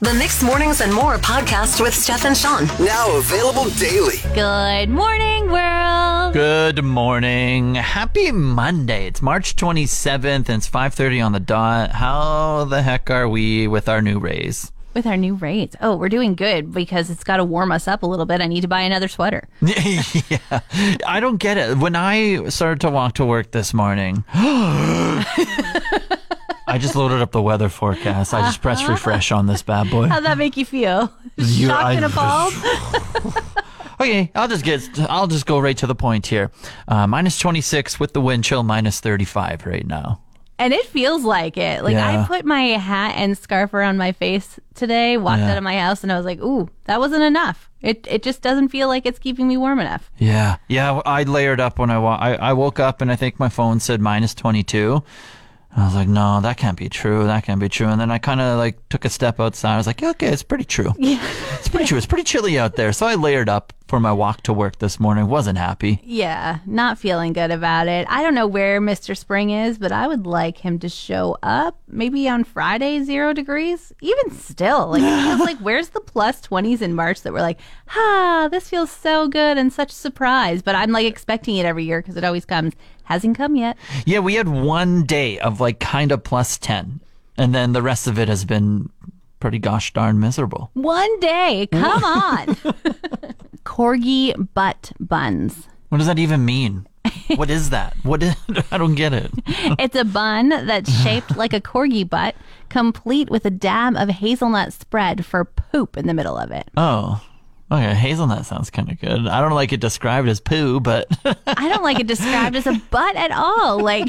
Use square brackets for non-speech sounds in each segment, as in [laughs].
The Mix Mornings and More podcast with Steph and Shawn. Now available daily. Good morning, world. Good morning. Happy Monday. It's March 27th and it's 5:30 on the dot. How the heck are we with our new raise? With our new rates. Oh, we're doing good because it's got to warm us up a little bit. I need to buy another sweater. [laughs] yeah. I don't get it. When I started to walk to work this morning, [gasps] [laughs] I just loaded up the weather forecast. I just pressed refresh on this bad boy. How'd that make you feel? You- Shocked I- and appalled? [laughs] Okay, I'll just get I'll just go right to the point here. Uh, minus 26 with the wind chill minus 35 right now. and it feels like it. Like Yeah. I put my hat and scarf around my face today, walked Yeah. out of my house, and I was like, ooh, that wasn't enough. It, it just doesn't feel like it's keeping me warm enough. Yeah, yeah. I layered up when I, wa- I I woke up and I think my phone said minus twenty two. I was like, no, that can't be true. That can't be true. And then I kind of like took a step outside. I was like, okay, it's pretty true. Yeah, it's pretty true. It's pretty chilly out there. So I layered up for my walk to work this morning. Wasn't happy. Yeah, not feeling good about it. I don't know where Mr. Spring is, but I would like him to show up maybe on Friday, zero degrees. Even still, like it feels like where's the plus 20s in March that we're like, ah, this feels so good and such a surprise. But I'm like expecting it every year because it always comes. Hasn't come yet. Yeah, we had one day of like kind of plus ten, and then the rest of it has been pretty gosh darn miserable. One day, come [laughs] on. [laughs] Corgi butt buns. What does that even mean? What is that? What is? [laughs] I don't get it. [laughs] It's a bun that's shaped like a corgi butt, complete with a dab of hazelnut spread for poop in the middle of it. Oh, okay. Hazelnut sounds kind of good. I don't like it described as poo, but I don't like it described as a [laughs] butt at all. Like,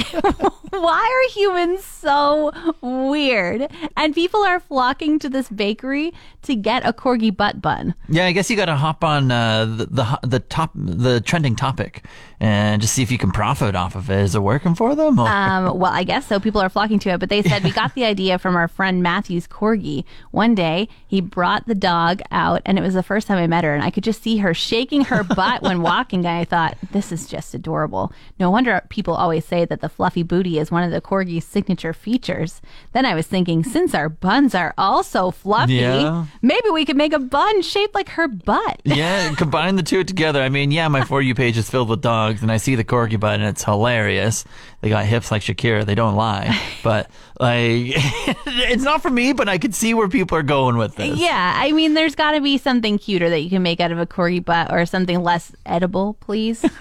why are humans so weird? And people are flocking to this bakery to get a corgi butt bun. yeah, I guess you got to hop on uh, the, the the top the trending topic and just see if you can profit off of it. Is it working for them? Um, well, I guess so. People are flocking to it, but they said we got the idea from our friend Matthew's corgi. One day, he brought the dog out, and it was the first time I met her, and I could just see her shaking her butt when walking. And I thought, this is just adorable. No wonder people always say that the fluffy booty is one of the corgi's signature features. Then I was thinking, since our buns are also fluffy, Yeah. maybe we could make a bun shaped like her butt. yeah, combine the two together. I mean, yeah, my for you page is filled with dogs, and I see the corgi butt, and it's hilarious. They got hips like Shakira. They don't lie, [laughs] but like, [laughs] it's not for me. But I could see where people are going with this. Yeah, I mean, there's got to be something cuter that you can make out of a corgi butt or something less edible, please. [laughs]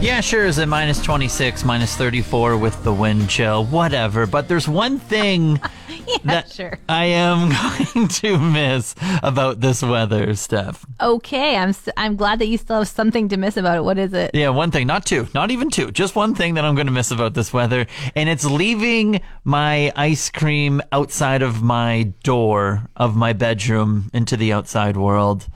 Yeah, sure. Is it minus 26, minus 34 with the wind chill? Whatever. But there's one thing [laughs] that sure. I am [laughs] going to miss about this weather, Steph. okay, I'm I'm glad that you still have something to miss about it. What is it? Yeah, one thing, not two, not even two, just one thing that I'm going to miss about this weather, and it's leaving my ice cream outside of my door of my bedroom into the outside world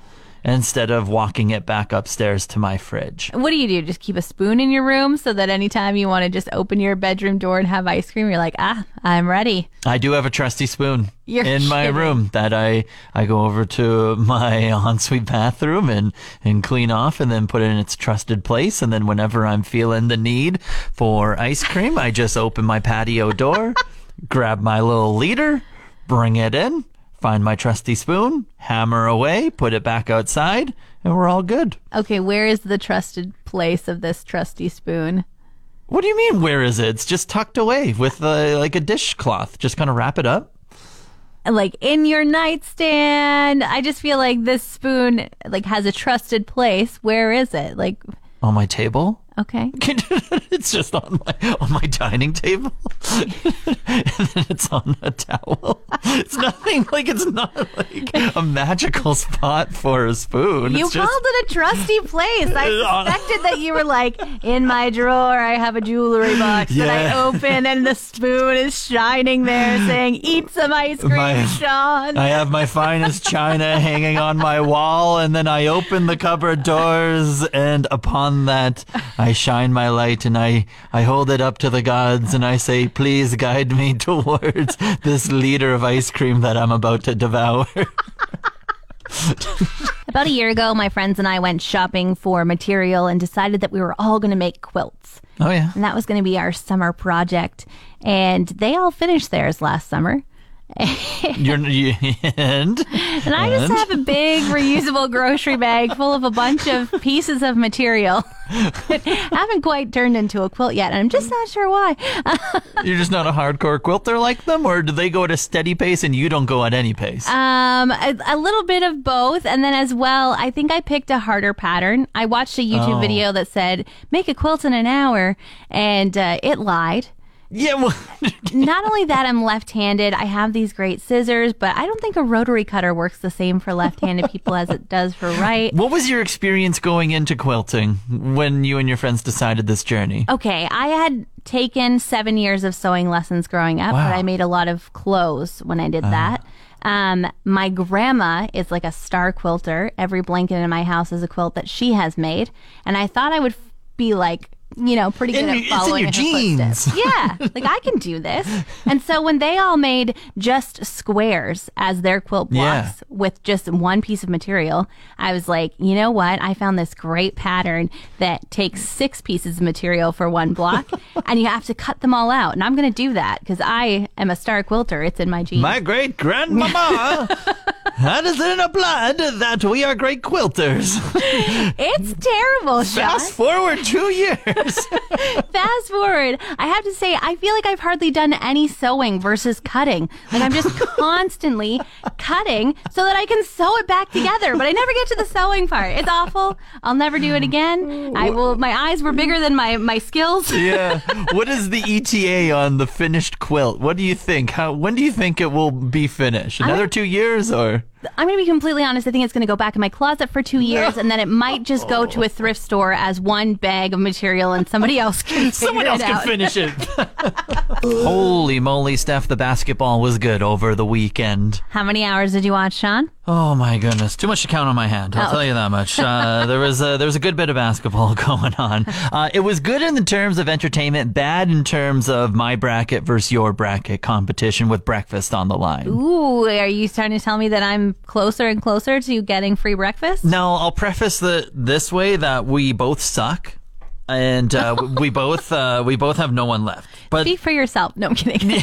instead of walking it back upstairs to my fridge. What do you do? Just keep a spoon in your room so that anytime you want to just open your bedroom door and have ice cream, you're like, ah, I'm ready. I do have a trusty spoon You're in my room that I, I go over to my [laughs] ensuite bathroom and, and clean off and then put it in its trusted place. And then whenever I'm feeling the need for ice cream, I just open my patio door, [laughs] grab my little leader, bring it in, find my trusty spoon, hammer away, put it back outside, and we're all good. Okay, where is the trusted place of this trusty spoon? What do you mean, where is it? It's just tucked away with uh, like a dishcloth. Just kind of wrap it up. Like in your nightstand. I just feel like this spoon like has a trusted place. Where is it? Like, On my table. Okay. [laughs] it's just on my on my dining table, [laughs] and then it's on a towel. It's nothing like it's not like a magical spot for a spoon. You it's just, called it a trusty place. I [laughs] suspected that you were like, in my drawer, I have a jewelry box that I open, and the spoon is shining there saying, Eat some ice cream, My- Shawn. I have my finest china hanging on my wall, and then I open the cupboard doors, and upon that, I shine my light and I, I hold it up to the gods and I say, Please guide me [laughs] towards this liter of ice cream that I'm about to devour. [laughs] About a year ago, my friends and I went shopping for material and decided that we were all going to make quilts. Oh, yeah. And that was going to be our summer project. And they all finished theirs last summer. [laughs] You're, you, and And I just And? have a big reusable grocery bag full of a bunch of pieces of material. that haven't quite turned into a quilt yet, and I'm just not sure why. [laughs] you're just not a hardcore quilter like them, or do they go at a steady pace and you don't go at any pace? Um, a, a little bit of both, and then as well, I think I picked a harder pattern. I watched a YouTube Oh. video that said make a quilt in an hour, and uh, it lied. Yeah, well, [laughs] Not only that, I'm left-handed. I have these great scissors, but I don't think a rotary cutter works the same for left-handed people as it does for right. what was your experience going into quilting when you and your friends decided this journey? Okay, I had taken seven years of sewing lessons growing up, Wow. but I made a lot of clothes when I did that. Um, my grandma is like a star quilter. Every blanket in my house is a quilt that she has made, and I thought I would be like, you know, pretty good In at your- it's in your in her footsteps. genes. Yeah, [laughs] like I can do this. And so when they all made just squares as their quilt Yeah. blocks with just one piece of material, I was like, you know what? I found this great pattern that takes six pieces of material for one block, [laughs] and you have to cut them all out. And I'm going to do that because I am a star quilter. It's in my genes. My great grandmama [laughs] had it in a blood that we are great quilters. it's terrible, Shawn. Fast forward two years. [laughs] Fast forward, I have to say, I feel like I've hardly done any sewing versus cutting. Like I'm just [laughs] constantly cutting so that I can sew it back together, but I never get to the sewing part. It's awful. I'll never do it again. I will. My eyes were bigger than my my skills. [laughs] yeah. What is the ETA on the finished quilt? What do you think? How when do you think it will be finished? Another two years or? I'm going to be completely honest. I think it's going to go back in my closet for two years, and then it might just go to a oh. thrift store as one bag of material, and somebody else can [laughs] Someone figure else it can out. finish it. [laughs] Holy moly, Steph! The basketball was good over the weekend. How many hours did you watch, Shawn? Oh my goodness, too much to count on my hand. I'll Oh. tell you that much. Uh, there was a, there was a good bit of basketball [laughs] going on. Uh, it was good in the terms of entertainment, bad in terms of my bracket versus your bracket competition with breakfast on the line. Ooh, are you starting to tell me that I'm closer and closer to getting free breakfast? No, I'll preface the this way that we both suck. And uh, we both uh, we both have no one left, but Speak for yourself. No, I'm kidding. [laughs]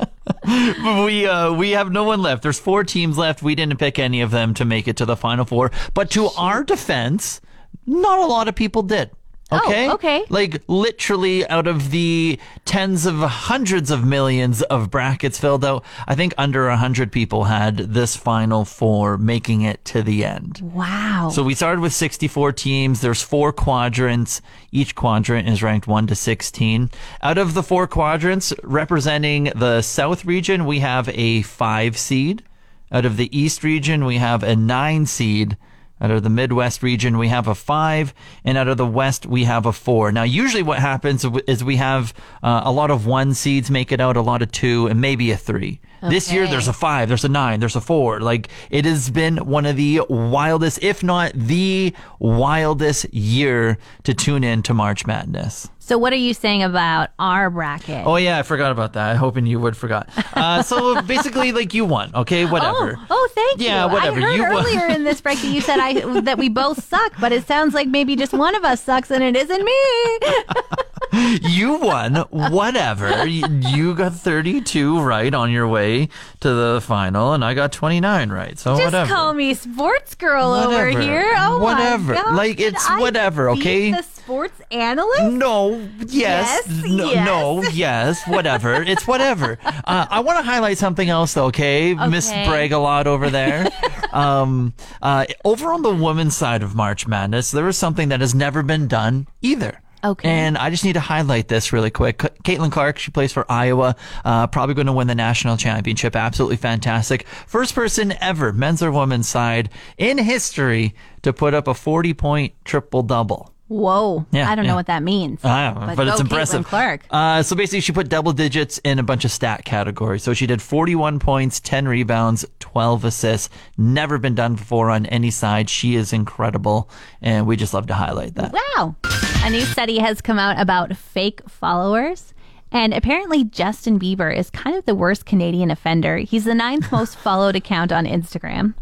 [laughs] [laughs] we uh, we have no one left. There's four teams left. We didn't pick any of them to make it to the final four. But to our defense, not a lot of people did. Oh, Okay. okay. Like literally out of the tens of hundreds of millions of brackets filled out, I think under a hundred people had this final four making it to the end. wow. So we started with 64 teams. There's four quadrants. Each quadrant is ranked 1 to 16. Out of the four quadrants representing the South region, we have a 5 seed. Out of the East region, we have a 9 seed. Out of the Midwest region, we have a 5. And out of the West, we have a 4. Now, usually what happens is we have uh, a lot of 1 seeds make it out, a lot of 2, and maybe a 3. This year, there's a five, there's a nine, there's a four. Like it has been one of the wildest, if not the wildest year to tune in to March Madness. So what are you saying about our bracket? Oh yeah, I forgot about that. I'm hoping you would forgot. Uh, so [laughs] basically, like you won. Okay, whatever. Oh, oh, thank you. Yeah, whatever. I heard You won. earlier in this bracket you said I [laughs] that we both suck, but it sounds like maybe just one of us sucks and it isn't me. [laughs] you won. Whatever. You got 32 right on your way to the final, and I got 29 right. So just whatever. call me sports girl Whatever. over here. Oh Whatever. my god. Like, Did it's I whatever, okay? The sports analyst. No, yes, Yes, no, yes. no, yes, whatever. It's whatever. [laughs] Uh, I want to highlight something else, though, okay? Miss Okay. Brag a lot over there. [laughs] um, uh, over on the women's side of March Madness, there is something that has never been done either. Okay. And I just need to highlight this really quick. C- Caitlin Clark, she plays for Iowa, uh, probably going to win the national championship. Absolutely fantastic. First person ever, men's or women's side, in history to put up a 40 point triple double. Whoa. Yeah, I don't yeah. know what that means. I don't know, but, go it's Caitlin impressive. Clark. Uh, so basically, she put double digits in a bunch of stat categories. So she did 41 points, 10 rebounds, 12 assists. Never been done before on any side. She is incredible, and we just love to highlight that. Wow. A new study has come out about fake followers. And apparently, Justin Bieber is kind of the worst Canadian offender. He's the ninth most [laughs] followed account on Instagram.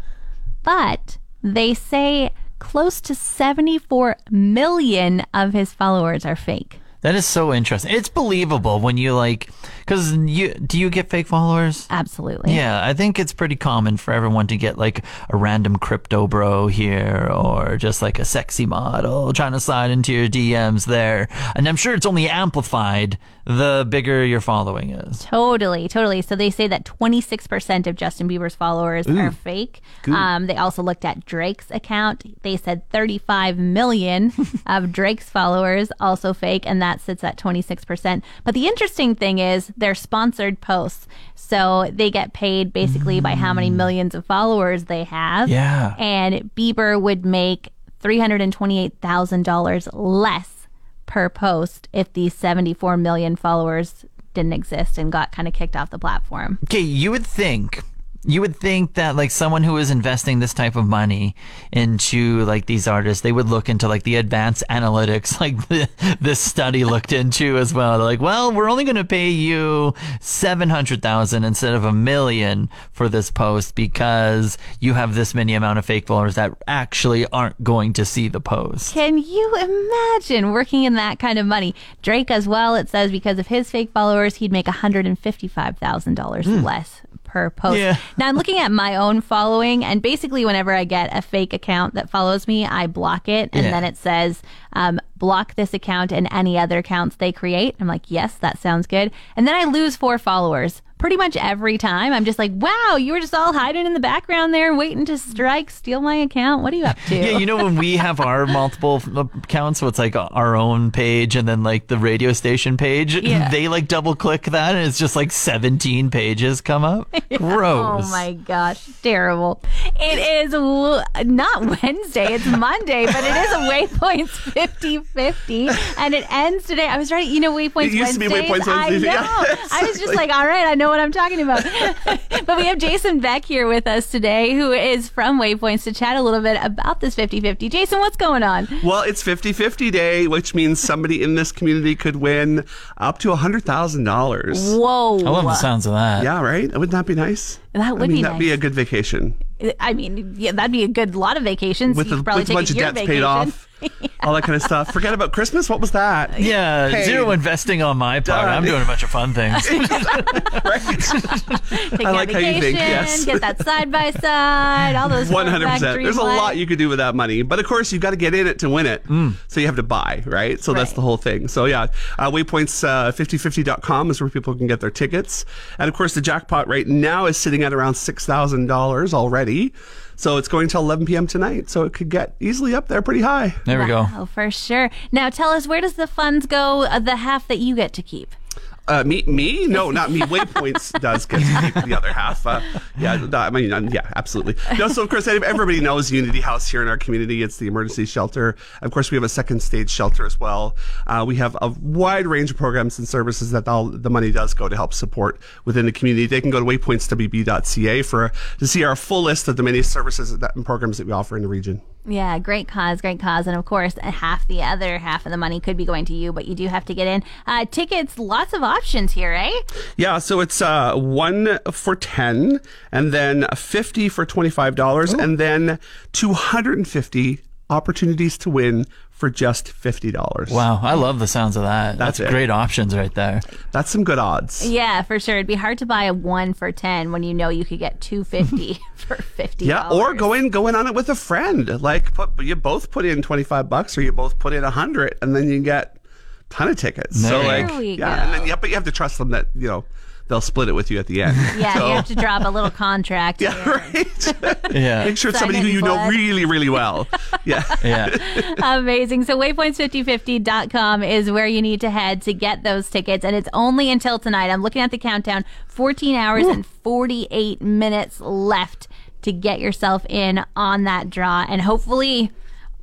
But they say close to 74 million of his followers are fake. That is so interesting. It's believable when you like, because you do you get fake followers? Absolutely. Yeah, I think it's pretty common for everyone to get like a random crypto bro here or just like a sexy model trying to slide into your DMs there. And I'm sure it's only amplified the bigger your following is. Totally, totally. So they say that 26% of Justin Bieber's followers are fake. Um, they also looked at Drake's account. They said 35 million [laughs] of Drake's followers also fake, and that sits at 26%. But the interesting thing is they're sponsored posts. So they get paid basically by how many mm. millions of followers they have. Yeah. And Bieber would make $328,000 less per post if these 74 million followers didn't exist and got kind of kicked off the platform. Okay, you would think you would think that like someone who is investing this type of money into like these artists, they would look into like the advanced analytics [laughs] like the, this study looked into as well. They're like, well, we're only going to pay you 700,000 instead of a million for this post because you have this many amount of fake followers that actually aren't going to see the post. Can you imagine working in that kind of money? Drake as well, it says because of his fake followers, he'd make $155,000 hmm. less per post. Yeah. [laughs] Now I'm looking at my own following and basically whenever I get a fake account that follows me, I block it and Yeah. then it says um, block this account and any other accounts they create. I'm like, yes, that sounds good. And then I lose four followers. Pretty much every time, I'm just like, "Wow, you were just all hiding in the background there, waiting to strike, steal my account. What are you up to?" Yeah, you know when we have our [laughs] multiple accounts, so it's like our own page and then like the radio station page. [laughs] Yeah. They like double click that, and it's just like seventeen pages come up. [laughs] Gross. Oh my gosh, terrible. It is w- not Wednesday, it's Monday, but it is a Waypoints 50 50, and it ends today. I was right, you know, Waypoints It used to be Wednesdays. Waypoints I know. Wednesdays, yeah, I was just like, all right, I know what I'm talking about. [laughs] [laughs] but we have Jason Beck here with us today, who is from Waypoints, to chat a little bit about this 50 50. Jason, what's going on? Well, it's 50 50 day, which means somebody in this community could win up to $100,000. Whoa. I love the sounds of that. Yeah, right? Wouldn't that be nice? That I would mean, be that'd be a good vacation. I mean, yeah, that'd be a good lot of vacations. With, a, probably with a bunch a of debts vacation. paid off, all that kind of stuff. Forget about Christmas. What was that? Yeah, Hey. zero investing on my part. I'm doing a bunch of fun things. [laughs] Take I like a how you think, yes. Get that side by side, all those One hundred percent. There's a lot you could do with that money, but of course you've got to get in it to win it. So you have to buy, right? So that's the whole thing. So yeah, uh, Waypoints uh, 5050.com is where people can get their tickets, and of course the jackpot right now is sitting at around six thousand dollars already. So it's going till 11 p.m. tonight. So it could get easily up there pretty high. There we go. Oh, for sure. Now tell us, where does the funds go? Uh, the half that you get to keep. Uh, me, me? No, not me. Waypoints [laughs] does get the other half. Uh, yeah, I mean, uh, yeah, absolutely. No, so of course, everybody knows Unity House here in our community. It's the emergency shelter. Of course, we have a second stage shelter as well. Uh, we have a wide range of programs and services that all the money does go to help support within the community. They can go to waypointswb.ca for to see our full list of the many services and programs that we offer in the region. Yeah, great cause, great cause. And of course, half the other half of the money could be going to you, but you do have to get in. Uh, tickets, lots of options here, eh? Yeah, so it's uh, one for ten, and then fifty for twenty five dollars, and then two hundred and fifty opportunities to win for just fifty dollars. Wow, I love the sounds of that. That's That's, great options right there. that's some good odds. Yeah, for sure. It'd be hard to buy a one for 10 when you know you could get 250 [laughs] [laughs] for 50 Yeah, or go in go in on it with a friend. Like put you both put in twenty five bucks, or you both put in a hundred, and then you get a ton of tickets. so like we yeah, and then yeah, but you have to trust them that you know they'll split it with you at the end. Yeah, So- you have to drop a little contract. yeah, here. right. [laughs] Yeah. Make sure it's somebody who in you know really, really well. [laughs] Yeah. Yeah. Amazing. So waypoints5050.com is where you need to head to get those tickets. And it's only until tonight. I'm looking at the countdown 14 hours and 48 minutes left to get yourself in on that draw. And hopefully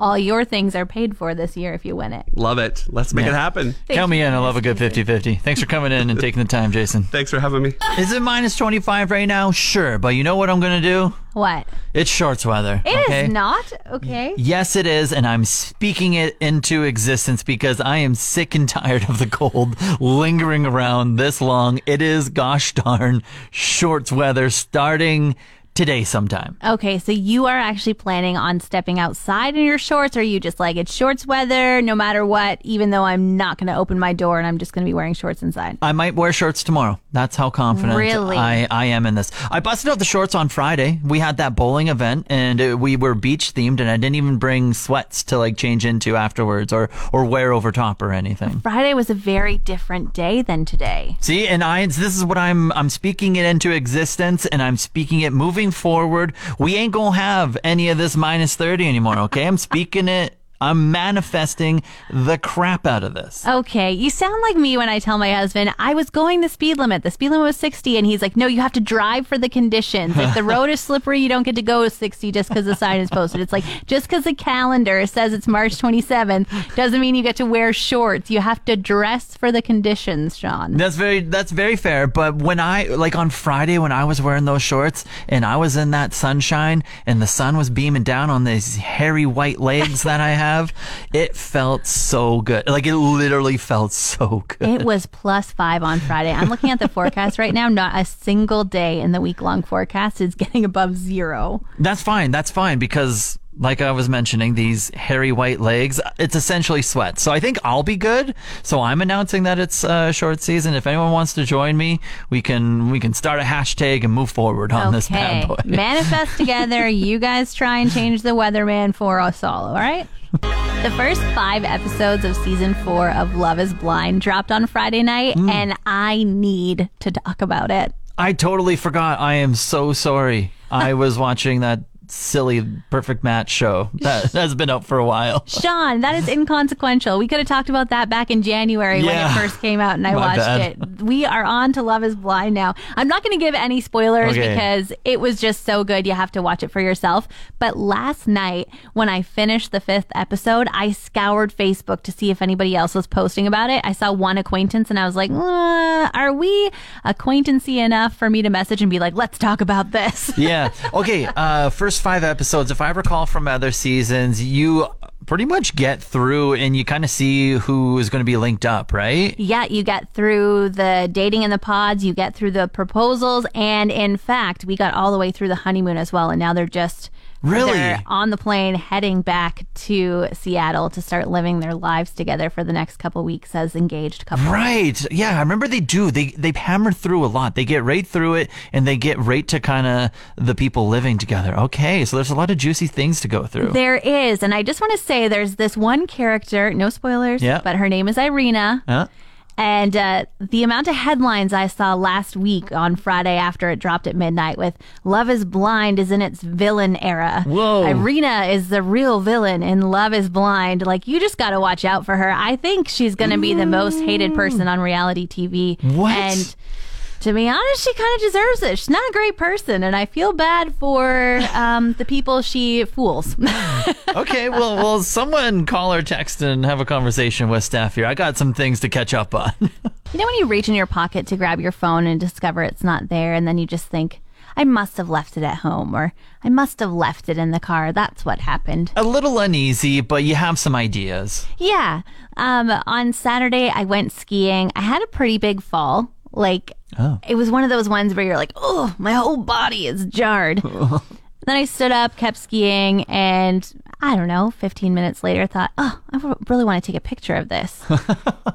all your things are paid for this year if you win it. Love it. Let's make Yeah. it happen. Count me in. I love a good 50 50. Thanks for coming in and [laughs] taking the time, Jason. Thanks for having me. Is it minus 25 right now? Sure. But you know what I'm going to do? What? It's shorts weather. It is okay? not? Okay. Yes, it is, and I'm speaking it into existence because I am sick and tired of the cold lingering around this long. It is, gosh darn, shorts weather starting today sometime. Okay, so you are actually planning on stepping outside in your shorts, or are you just like it's shorts weather no matter what, even though I'm not going to open my door and I'm just going to be wearing shorts inside? I might wear shorts tomorrow. That's how confident Really? I, I am in this. I busted out the shorts on Friday. We had that bowling event and uh, we were beach themed and I didn't even bring sweats to like change into afterwards or, or wear over top or anything. Friday was a very different day than today. See, and I this is what I'm I'm speaking it into existence and I'm speaking it moving forward. We ain't gonna have any of this minus 30 anymore, okay? I'm speaking it I'm manifesting the crap out of this. Okay, you sound like me when I tell my husband I was going the speed limit. The speed limit was 60, and he's like, No, you have to drive for the conditions. If the road is [laughs] slippery, you don't get to go 60 just because the sign is posted. It's like just because the calendar says it's March 27th doesn't mean you get to wear shorts. You have to dress for the conditions, Shawn. That's very that's very fair. But when I like on Friday when I was wearing those shorts and I was in that sunshine and the sun was beaming down on these hairy white legs that I have, it felt so good. Like it literally felt so good. It was plus five on Friday. I'm looking at the forecast right now. Not a single day in the week long forecast is getting above zero. That's fine. That's fine because like I was mentioning, these hairy white legs, it's essentially sweat. So I think I'll be good. So I'm announcing that it's uh, short season. If anyone wants to join me, we can we can start a hashtag and move forward on this bad boy. [laughs] Manifest together. You guys try and change the weatherman for us all, all right? The first five episodes of season four of Love is Blind dropped on Friday night, Mm. and I need to talk about it. I totally forgot. I am so sorry. I [laughs] was watching that silly perfect match show that [laughs] has been up for a while. Shawn, that is inconsequential. We could have talked about that back in January when it first came out and I My watched bad. it. We are on to Love is Blind now. I'm not going to give any spoilers Okay. because it was just so good. You have to watch it for yourself. But last night, when I finished the fifth episode, I scoured Facebook to see if anybody else was posting about it. I saw one acquaintance and I was like, uh, are we acquaintancy enough for me to message and be like, let's talk about this? yeah. Okay. Uh, first five episodes, if I recall from other seasons, you pretty much get through and you kind of see who is going to be linked up, right? Yeah, you get through the dating in the pods, you get through the proposals, and in fact, we got all the way through the honeymoon as well. And now they're just Really? they're on the plane heading back to Seattle to start living their lives together for the next couple weeks as engaged couple. Right. Yeah, I remember they do. They they hammer through a lot. They get right through it and they get right to kind of the people living together. Okay, so there's a lot of juicy things to go through. There is, and I just want to say there's this one character, no spoilers, Yeah. but her name is Irina. Huh? And uh, the amount of headlines I saw last week on Friday after it dropped at midnight with Love is Blind is in its villain era. Whoa. Irina is the real villain in Love is Blind. Like, you just got to watch out for her. I think she's going to be the most hated person on reality TV. What? And to be honest, she kind of deserves it. She's not a great person, and I feel bad for um, the people she fools. [laughs] Okay, well, well, someone call or text and have a conversation with Steph here. I got some things to catch up on. [laughs] You know when you reach in your pocket to grab your phone and discover it's not there, and then you just think, I must have left it at home, or I must have left it in the car. That's what happened. a little uneasy, but you have some ideas. Yeah. Um, on Saturday, I went skiing. I had a pretty big fall. Like, oh. it was one of those ones where you're like, oh, my whole body is jarred. [laughs] Oh. then I stood up, kept skiing, and I don't know, 15 minutes later, I thought, oh, I really want to take a picture of this. [laughs]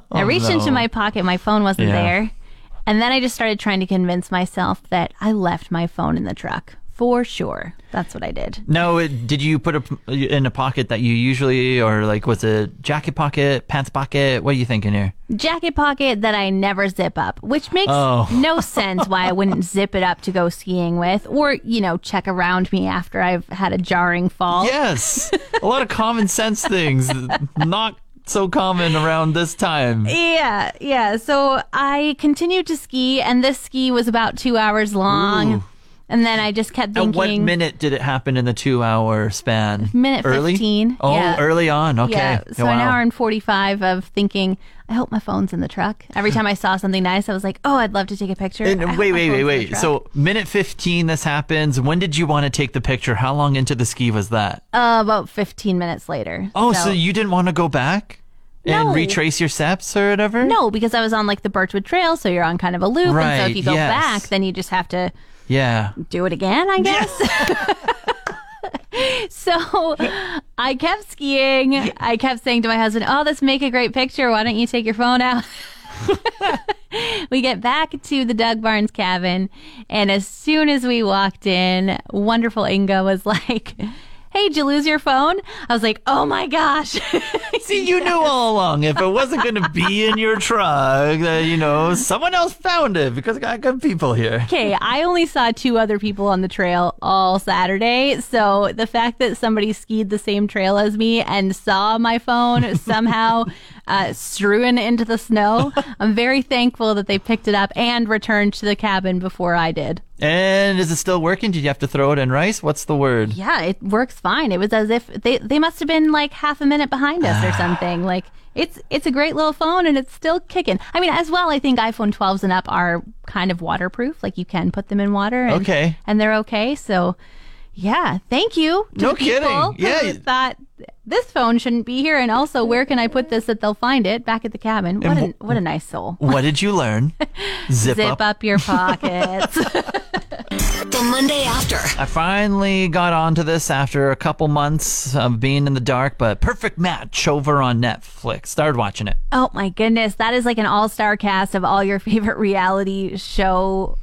Oh, I reached into my pocket, my phone wasn't Yeah. there. And then I just started trying to convince myself that I left my phone in the truck for sure. That's what I did. No, it, did you put it in a pocket that you usually, or like was it jacket pocket, pants pocket? What are you thinking here? Jacket pocket that I never zip up, which makes Oh. no sense why I wouldn't [laughs] zip it up to go skiing with, or you know, check around me after I've had a jarring fall. Yes, a lot of common sense things, not so common around this time. Yeah, yeah. So I continued to ski, and this ski was about two hours long. Ooh. And then I just kept At thinking. what minute did it happen in the two-hour span? Minute early? 15, Oh, yeah. early on. Okay. Yeah, so wow. an hour and 45 of thinking, I hope my phone's in the truck. Every time I saw something nice, I was like, oh, I'd love to take a picture. And wait, wait, wait, wait. So minute 15 this happens. When did you want to take the picture? How long into the ski was that? Uh, about 15 minutes later. Oh, so, you didn't want to go back and No. retrace your steps or whatever? No, because I was on like the Birchwood Trail, so you're on kind of a loop. and so if you go yes. back, then you just have to Yeah. do it again, I guess. [laughs] so I kept skiing. I kept saying to my husband, Oh, let's make a great picture. Why don't you take your phone out? [laughs] we get back to the Doug Barnes cabin, and as soon as we walked in, wonderful Inga was like, Hey, did you lose your phone? I was like, Oh my gosh. [laughs] See, you knew all along if it wasn't going to be in your truck, that, you know, someone else found it because I got good people here. Okay, I only saw two other people on the trail all Saturday. So the fact that somebody skied the same trail as me and saw my phone somehow [laughs] uh, strewn into the snow, [laughs] I'm very thankful that they picked it up and returned to the cabin before I did. And is it still working? Did you have to throw it in rice? What's the word? Yeah, it works fine. It was as if they, they must have been like half a minute behind us or something. Like it's it's a great little phone and it's still kicking. I mean, as well, I think iPhone 12s and up are kind of waterproof. Like you can put them in water. And, Okay. and they're okay. So, yeah, thank you. To No kidding. Yeah. This phone shouldn't be here, and also where can I put this that they'll find it back at the cabin? What a what a nice soul. [laughs] What did you learn? [laughs] Zip, Zip up your pockets. [laughs] The Monday after. I finally got onto this after a couple months of being in the dark, but Perfect Match over on Netflix. Started watching it. Oh my goodness, that is like an all-star cast of all your favorite reality show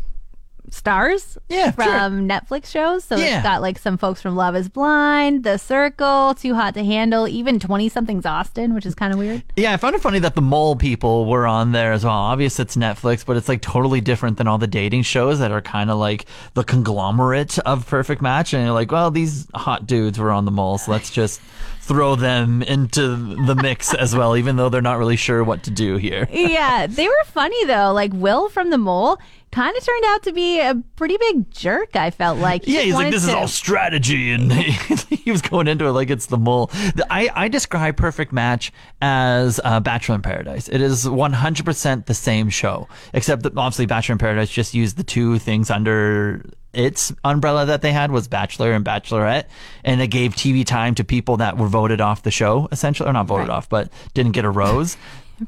stars Yeah, from sure. Netflix shows. So Yeah. it's got like some folks from Love is Blind, The Circle, Too Hot to Handle, even 20 somethings Austin, which is kind of weird. Yeah, I found it funny that the mole people were on there as well. Obviously, it's Netflix, but it's like totally different than all the dating shows that are kind of like the conglomerate of Perfect Match. And you're like, well, these hot dudes were on the mole, so let's just throw them into the mix as well, even though they're not really sure what to do here. yeah, they were funny though. Like Will from the Mole kind of turned out to be a pretty big jerk. I felt like. He Yeah, he's like, this is all strategy. And [laughs] he was going into it like it's the mole. I, I describe Perfect Match as uh, Bachelor in Paradise. It is 100% the same show, except that obviously Bachelor in Paradise just used the two things under its umbrella that they had was Bachelor and Bachelorette. And it gave TV time to people that were voted off the show, essentially, or not voted off, but didn't get a rose.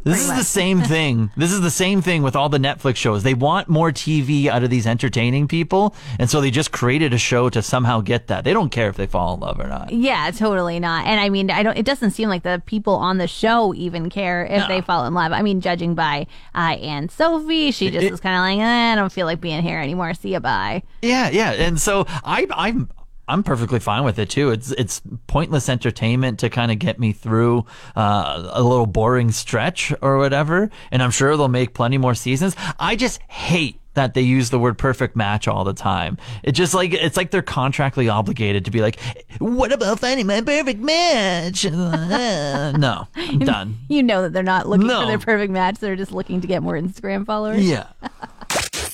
This is the same [laughs] thing. This is the same thing with all the Netflix shows. They want more TV out of these entertaining people, and so they just created a show to somehow get that. They don't care if they fall in love or not. Yeah, totally not. And I mean, I don't. It doesn't seem like the people on the show even care if they fall in love. I mean, judging by uh, Anne Sophie, she just It- was kind of like, eh, I don't feel like being here anymore. See you, bye. Yeah, yeah. And so I, I'm. I'm perfectly fine with it too. It's it's pointless entertainment to kind of get me through uh, a little boring stretch or whatever. And I'm sure they'll make plenty more seasons. I just hate that they use the word perfect match all the time. It just like it's like they're contractually obligated to be like, "What about finding my perfect match?" [laughs] No, I'm [laughs] done. You know that they're not looking No. for their perfect match. They're just looking to get more Instagram followers. Yeah. [laughs]